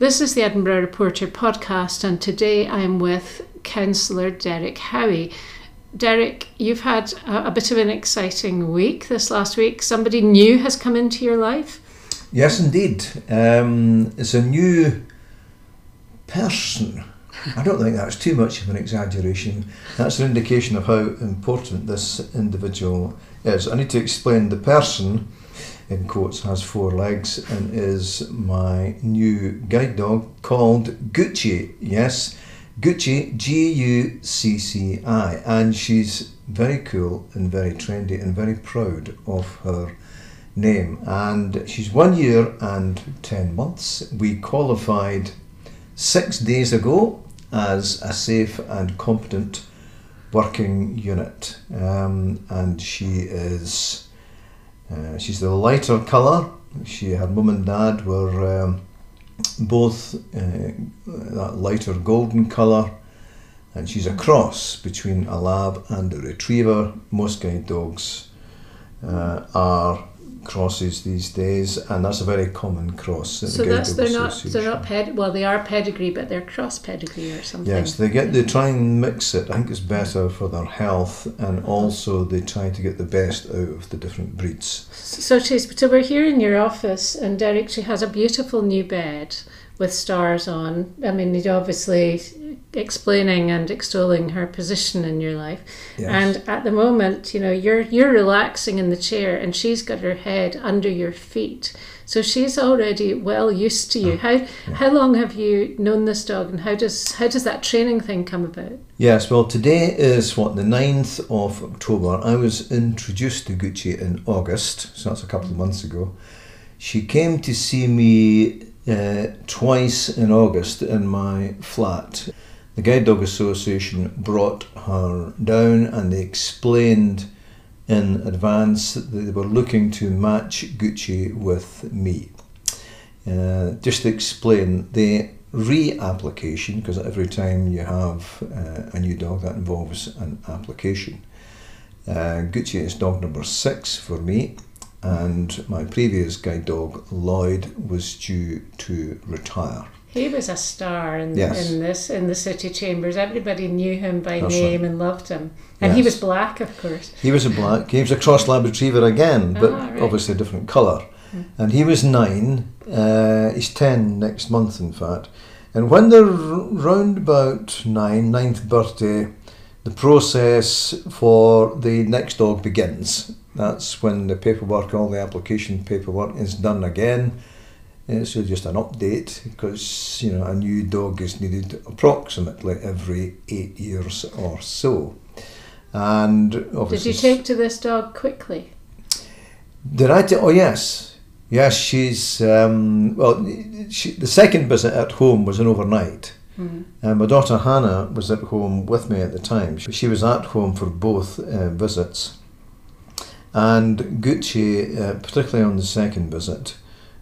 This is the Edinburgh Reporter podcast, and today I'm with Councillor Derek Howie. Derek, you've had a, a, bit of an exciting week this last week. Somebody new has come into your life. Yes, indeed. Um, it's a new person. I don't think that's too much of an exaggeration. That's an indication of how important this individual is. I need to explain the person, in quotes, has four legs and is my new guide dog called Gucci. Yes, Gucci, G U C C I. And she's very cool and very trendy and very proud of her name. And she's one year and 10 months. We qualified six days ago as a safe and competent working unit. Um, and she is, uh, she's the lighter colour. She, her mum and dad were um, both uh, that lighter golden colour. And she's a cross between a lab and a retriever. Most guide dogs uh, are crosses these days, and that's a very common cross. So that's they're not they're not ped well they are pedigree, but they're cross pedigree or something. Yes, they get they try and mix it. I think it's better for their health, and also they try to get the best out of the different breeds. So, she's, so we're here in your office, and Derek she has a beautiful new bed with stars on. I mean, you obviously explaining and extolling her position in your life. Yes. And at the moment, you know, you're you're relaxing in the chair and she's got her head under your feet. So she's already well used to you. Oh, how yeah. how long have you known this dog and how does how does that training thing come about? Yes, well today is what the 9th of October. I was introduced to Gucci in August, so that's a couple of months ago. She came to see me uh, twice in August in my flat. The Guide Dog Association brought her down and they explained in advance that they were looking to match Gucci with me. Uh, just to explain, the re-application, because every time you have uh, a new dog that involves an application. Uh, Gucci is dog number six for me and my previous guide dog Lloyd was due to retire. He was a star in, yes. in this in the city chambers. Everybody knew him by That's name right. and loved him. And yes. he was black, of course. He was a black. He was a cross lab retriever again, but ah, right. obviously a different colour. Mm. And he was nine. Uh, he's ten next month, in fact. And when they're round about nine, ninth birthday, the process for the next dog begins. That's when the paperwork, all the application paperwork, is done again it's just an update because you know a new dog is needed approximately every eight years or so. And did you take to this dog quickly? Did I? T- oh yes, yes. She's um, well. She, the second visit at home was an overnight. Mm-hmm. And my daughter Hannah was at home with me at the time. She was at home for both uh, visits. And Gucci, uh, particularly on the second visit,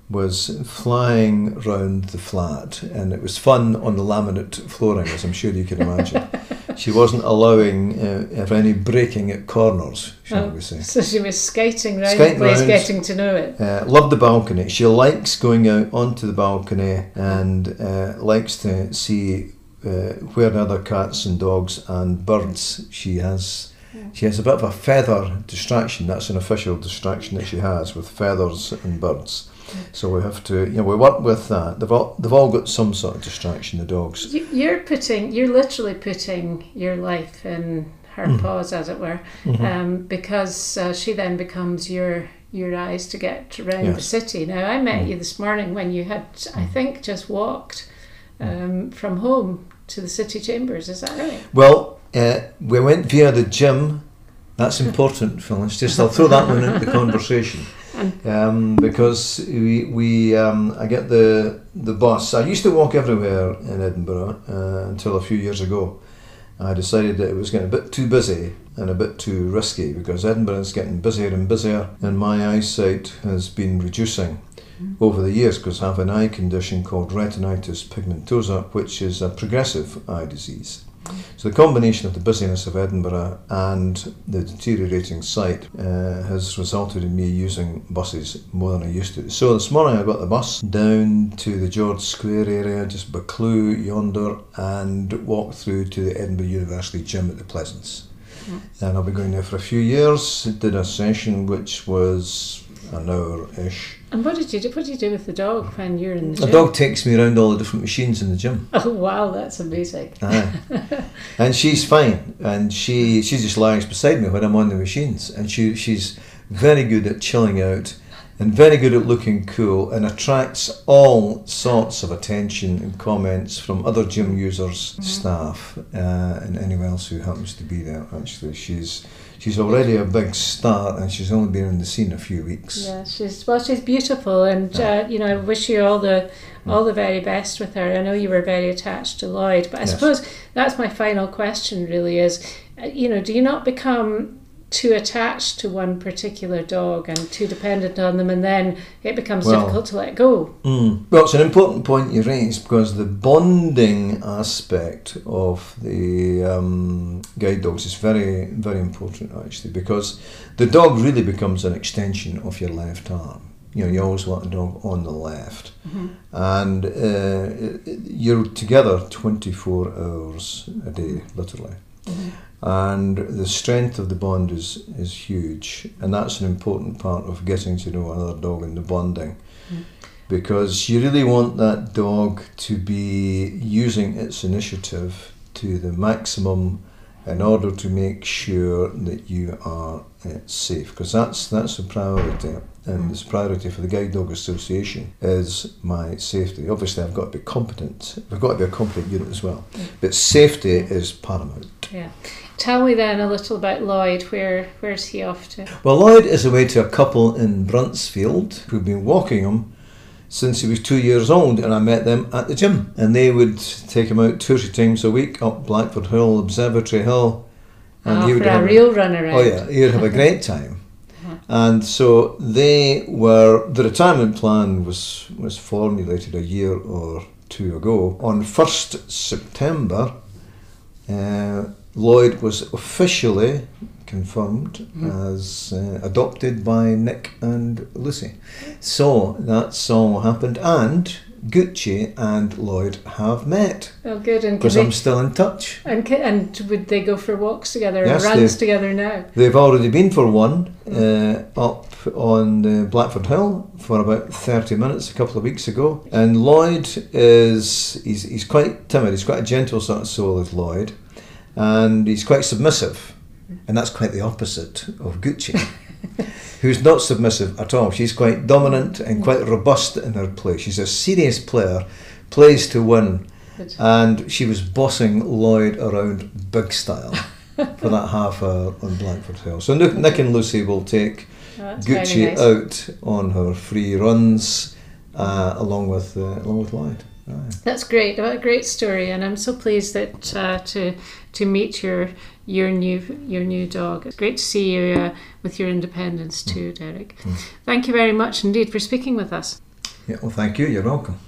was flying round the flat, and it was fun on the laminate flooring, as I'm sure you can imagine. she wasn't allowing uh, any braking at corners, shall oh, we say. So she was skating around skating the place, getting to know it. Uh, loved the balcony. She likes going out onto the balcony and uh, likes to see uh, where the other cats and dogs and birds she has. She has a bit of a feather distraction. That's an official distraction that she has with feathers and birds. So we have to, you know, we work with that. They've all, they've all got some sort of distraction, the dogs. You're putting, you're literally putting your life in her mm. paws, as it were, mm-hmm. um, because uh, she then becomes your your eyes to get around yes. the city. Now, I met mm. you this morning when you had, I mm. think, just walked mm. um, from home to the city chambers. Is that right? Well, uh, we went via the gym. That's important, Phyllis. Just I'll throw that one into the conversation um, because we, we um, I get the the bus. I used to walk everywhere in Edinburgh uh, until a few years ago. I decided that it was getting a bit too busy and a bit too risky because Edinburgh is getting busier and busier, and my eyesight has been reducing over the years because I have an eye condition called retinitis pigmentosa, which is a progressive eye disease. So the combination of the busyness of Edinburgh and the deteriorating sight uh, has resulted in me using buses more than I used to. So this morning I got the bus down to the George Square area, just Buccleuch yonder, and walked through to the Edinburgh University gym at the Pleasance. Mm. And I'll be going there for a few years. Did a session which was an hour ish. And what did you do? What do you do with the dog when you're in the gym? The dog takes me around all the different machines in the gym. Oh wow, that's amazing. Aye. and she's fine, and she she just lies beside me when I'm on the machines, and she she's very good at chilling out, and very good at looking cool, and attracts all sorts of attention and comments from other gym users, mm-hmm. staff, uh, and anyone else who happens to be there. Actually, she's she's already a big star and she's only been in the scene a few weeks. Yeah, she's well, she's beautiful, and uh, you know, I wish you all the mm. all the very best with her. I know you were very attached to Lloyd, but I yes. suppose that's my final question. Really, is uh, you know, do you not become too attached to one particular dog and too dependent on them, and then it becomes well, difficult to let go. Mm. Well, it's an important point you raise because the bonding aspect of the um, guide dogs is very, very important actually because the dog really becomes an extension of your left arm. You know, you always want a dog on the left, mm-hmm. and uh, you're together 24 hours a day, literally. And the strength of the bond is, is huge and that's an important part of getting to know another dog and the bonding mm. because you really want that dog to be using its initiative to the maximum in order to make sure that you are uh, safe because that's that's a priority and mm. the priority for the Guide Dog Association is my safety. Obviously, I've got to be competent. I've got to be a competent unit as well, mm. but safety is paramount. Yeah. Tell me then a little about Lloyd. Where where's he off to? Well, Lloyd is away to a couple in Bruntsfield who've been walking him since he was two years old, and I met them at the gym. And they would take him out two or three times a week up Blackford Hill, Observatory Hill, and oh, he would have a real run around. Oh yeah, he would have a great time. Uh-huh. And so they were. The retirement plan was was formulated a year or two ago. On first September. Uh, Lloyd was officially confirmed mm. as uh, adopted by Nick and Lucy. So that's all happened, and Gucci and Lloyd have met. Oh, good. And because I'm still in touch. And and would they go for walks together yes, runs together now? They've already been for one uh, up on the Blackford Hill for about 30 minutes a couple of weeks ago. And Lloyd is he's, he's quite timid. He's quite a gentle sort of soul, is Lloyd and he's quite submissive, and that's quite the opposite of Gucci, who's not submissive at all. She's quite dominant and quite robust in her play. She's a serious player, plays to win, and she was bossing Lloyd around big style for that half hour on Blackford Hill. So Nick and Lucy will take oh, Gucci nice. out on her free runs, uh, along with uh, along with Lloyd. That's great. What a great story, and I'm so pleased that uh, to to meet your your new your new dog. It's great to see you uh, with your independence mm. too, Derek. Mm. Thank you very much indeed for speaking with us. Yeah, well, thank you. You're welcome.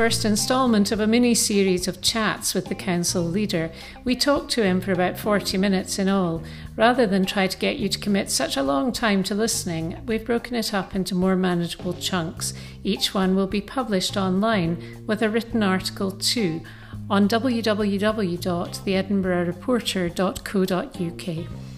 First instalment of a mini series of chats with the council leader. We talked to him for about 40 minutes in all. Rather than try to get you to commit such a long time to listening, we've broken it up into more manageable chunks. Each one will be published online with a written article too on www.theedinburghreporter.co.uk.